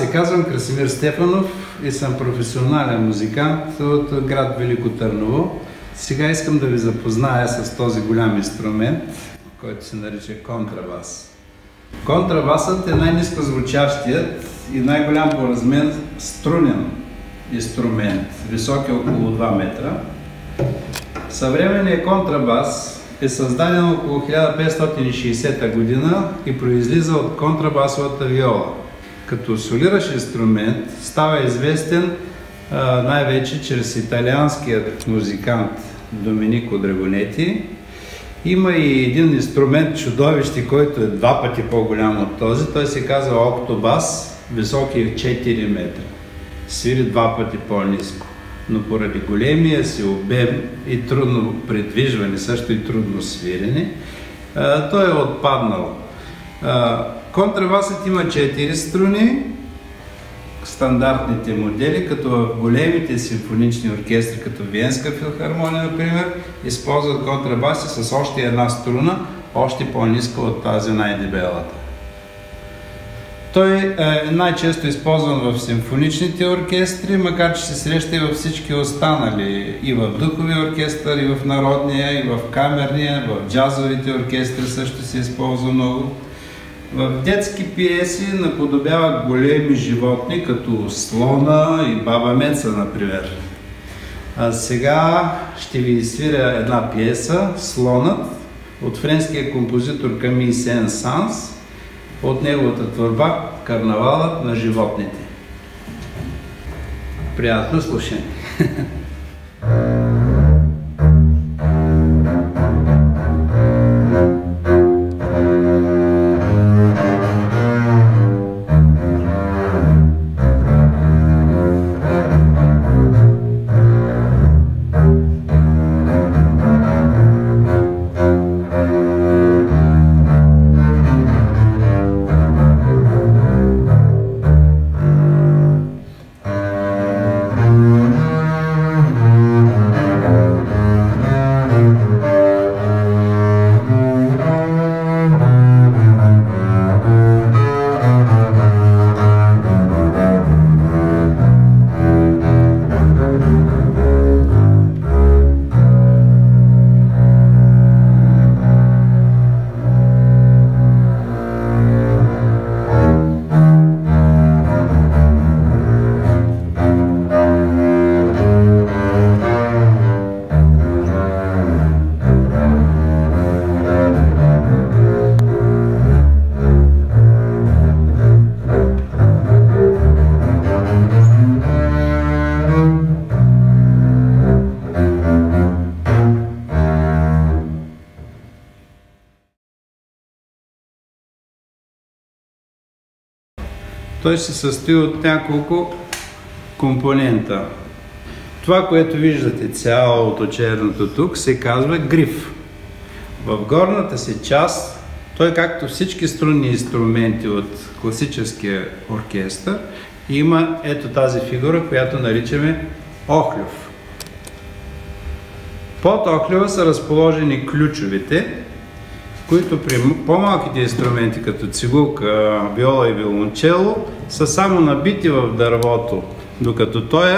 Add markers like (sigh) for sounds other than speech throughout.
се казвам Красимир Стефанов и съм професионален музикант от град Велико Търново. Сега искам да ви запозная с този голям инструмент, който се нарича контрабас. Контрабасът е най-низко звучащият и най-голям по размер струнен инструмент, висок е около 2 метра. Съвременният контрабас е създаден около 1560 година и произлиза от контрабасовата виола. Като солиращ инструмент става известен най-вече чрез италианският музикант Доминико Драгонети. Има и един инструмент чудовище, който е два пъти по-голям от този. Той се казва октобас, висок е 4 метра. Свири два пъти по-низко. Но поради големия си обем и трудно придвижване, също и трудно свирене, той е отпаднал. Контрабасът има 4 струни, стандартните модели, като в големите симфонични оркестри, като Виенска филхармония, например, използват контрабаси с още една струна, още по-ниска от тази най-дебелата. Той е най-често използван в симфоничните оркестри, макар че се среща и във всички останали, и в духови оркестър, и в народния, и в камерния, в джазовите оркестри също се използва много. В детски пиеси наподобява големи животни, като слона и баба Меца, например. А сега ще ви свиря една пиеса, Слонът, от френския композитор Камин Сен Санс, от неговата творба Карнавалът на животните. Приятно слушане! (laughs) Той се състои от няколко компонента. Това, което виждате цялото черното тук, се казва гриф. В горната си част, той както всички струнни инструменти от класическия оркестър, има ето тази фигура, която наричаме охлюв. Под охлюва са разположени ключовите, които при по-малките инструменти, като цигулка, виола и виолончело, са само набити в дървото. Докато този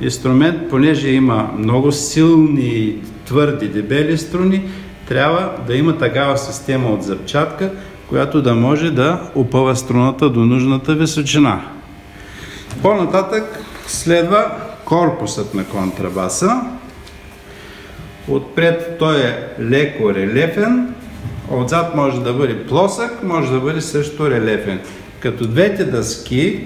инструмент, понеже има много силни, твърди, дебели струни, трябва да има такава система от запчатка, която да може да опъва струната до нужната височина. По-нататък следва корпусът на контрабаса. Отпред той е леко релефен, Отзад може да бъде плосък, може да бъде също релефен. Като двете дъски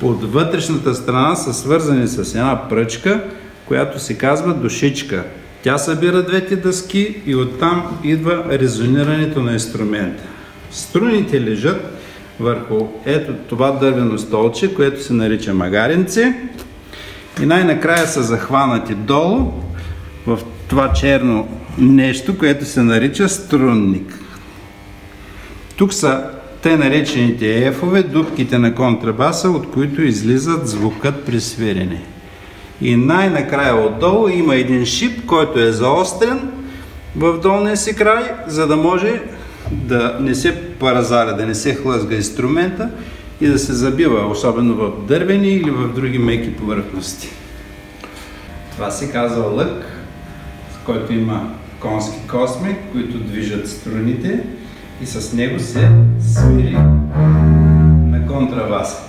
под вътрешната страна са свързани с една пръчка, която се казва душичка. Тя събира двете дъски и оттам идва резонирането на инструмента. Струните лежат върху ето това дървено столче, което се нарича магаринце и най-накрая са захванати долу в това черно нещо, което се нарича струнник. Тук са те наречените ефове, дубките на контрабаса, от които излизат звукът при свирене. И най-накрая отдолу има един шип, който е заострен в долния си край, за да може да не се паразаря, да не се хлъзга инструмента и да се забива, особено в дървени или в други меки повърхности. Това се казва лък, който има конски косми, които движат струните и с него се свири на контрабаса.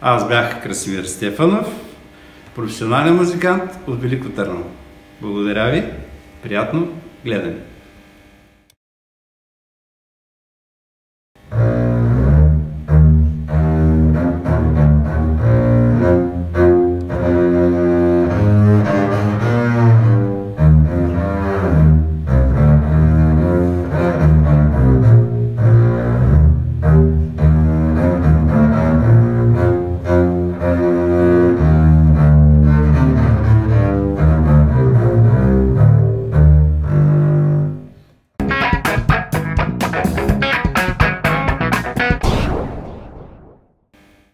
Аз бях Красимир Стефанов, професионален музикант от Велико Търно. Благодаря ви, приятно гледане!